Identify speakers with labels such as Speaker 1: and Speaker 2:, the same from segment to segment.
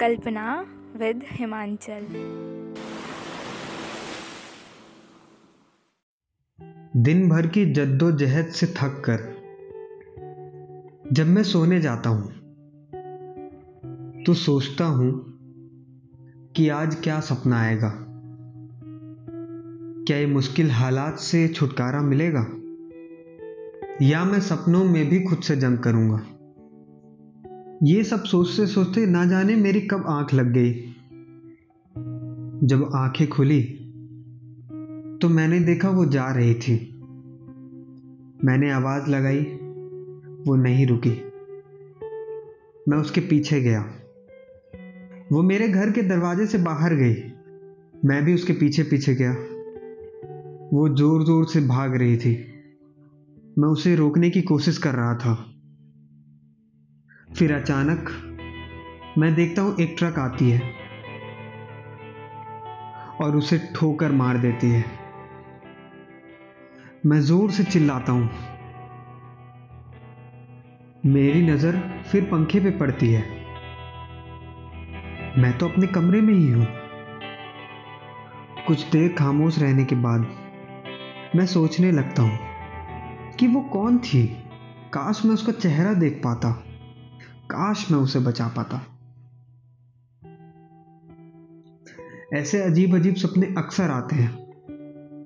Speaker 1: कल्पना with Himachal.
Speaker 2: दिन भर की जद्दोजहद से थक कर जब मैं सोने जाता हूँ तो सोचता हूँ कि आज क्या सपना आएगा। क्या ये मुश्किल हालात से छुटकारा मिलेगा? या मैं सपनों में भी खुद से जंग करूँगा? ये सब सोचते सोचते ना जाने मेरी कब आँख लग गई। जब आँखें खुली तो मैंने देखा वो जा रही थी। मैंने आवाज़ लगाई, वो नहीं रुकी। मैं उसके पीछे गया। वो मेरे घर के दरवाजे से बाहर गई। मैं भी उसके पीछे पीछे गया। वो ज़ोर ज़ोर से भाग रही थी। मैं उसे रोकने की कोशिश कर रहा था। फिर अचानक मैं देखता हूँ एक ट्रक आती है और उसे ठोकर मार देती है। मैं ज़ोर से चिल्लाता हूँ। मेरी नज़र फिर पंखे पे पड़ती है। मैं तो अपने कमरे में ही हूँ। कुछ देर खामोश रहने के बाद मैं सोचने लगता हूँ कि वो कौन थी। काश मैं उसका चेहरा देख पाता। काश मैं उसे बचा पाता। ऐसे अजीब अजीब सपने अक्सर आते हैं,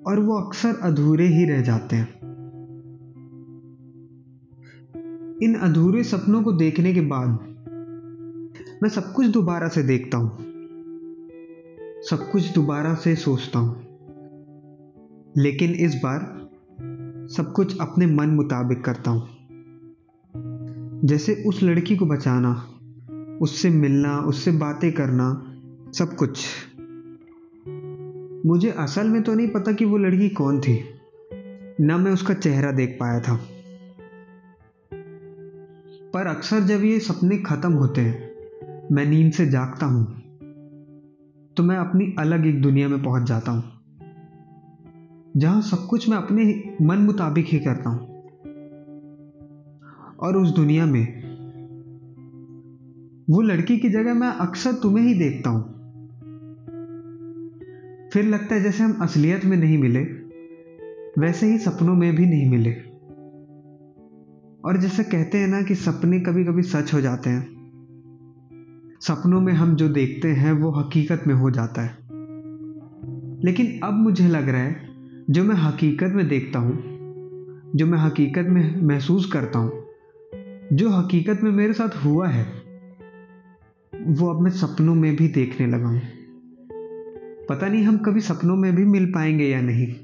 Speaker 2: और वो अक्सर अधूरे ही रह जाते हैं। इन अधूरे सपनों को देखने के बाद, मैं सब कुछ दोबारा से देखता हूँ, सब कुछ दोबारा से सोचता हूँ। लेकिन इस बार सब कुछ अपने मन मुताबिक करता हूँ। जैसे उस लड़की को बचाना, उससे मिलना, उससे बातें करना, सब कुछ। मुझे असल में तो नहीं पता कि वो लड़की कौन थी। ना मैं उसका चेहरा देख पाया था। पर अक्सर जब ये सपने खत्म होते हैं, मैं नींद से जागता हूँ तो मैं अपनी अलग एक दुनिया में पहुँच जाता हूँ, जहाँ सब कुछ मैं अपने मन मुताबिक ही करता हूँ। और उस दुनिया में। वो लड़की की जगह मैं अक्सर तुम्हें ही देखता हूँ। फिर लगता है जैसे हम असलियत में नहीं मिले, वैसे ही सपनों में भी नहीं मिले। और जैसे कहते हैं ना कि सपने कभी कभी सच हो जाते हैं। सपनों में हम जो देखते हैं, वो हकीकत में हो जाता है। लेकिन अब मुझे लग रहा है, जो मैं हकीकत में देखता हूँ, जो मैं हकीकत में महसूस करता हूँ जो हकीकत में मेरे साथ हुआ है, वो अब मैं सपनों में भी देखने लगा हूँ। पता नहीं हम कभी सपनों में भी मिल पाएँगे या नहीं।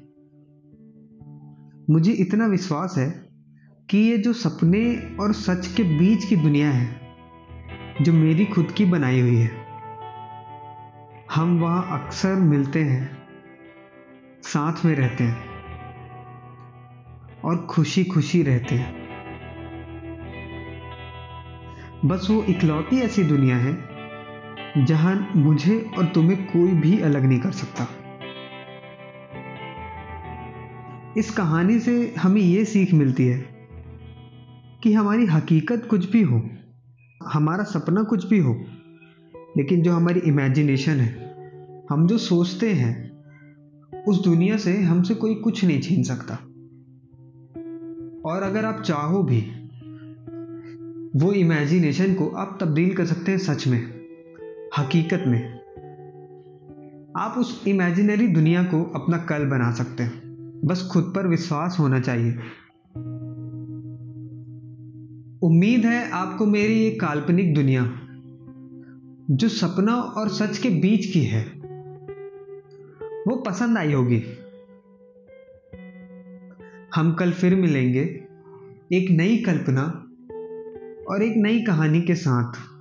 Speaker 2: मुझे इतना विश्वास है कि ये जो सपने और सच के बीच की दुनिया है, जो मेरी खुद की बनाई हुई है, हम वहाँ अक्सर मिलते हैं, साथ में रहते हैं और खुशी खुशी रहते हैं। बस वो इकलौती ऐसी दुनिया है, जहाँ मुझे और तुम्हें कोई भी अलग नहीं कर सकता। इस कहानी से हमें ये सीख मिलती है कि हमारी हकीकत कुछ भी हो, हमारा सपना कुछ भी हो, लेकिन जो हमारी इमेजिनेशन है, हम जो सोचते हैं, उस दुनिया से हमसे कोई कुछ नहीं छीन सकता। और अगर आप चाहो भी वो इमेजिनेशन को आप तब्दील कर सकते हैं सच में, हकीकत में। आप उस इमेजिनरी दुनिया को अपना कल बना सकते हैं, बस खुद पर विश्वास होना चाहिए। उम्मीद है आपको मेरी ये काल्पनिक दुनिया, जो सपना और सच के बीच की है, वो पसंद आई होगी। हम कल फिर मिलेंगे, एक नई कल्पना और एक नई कहानी के साथ।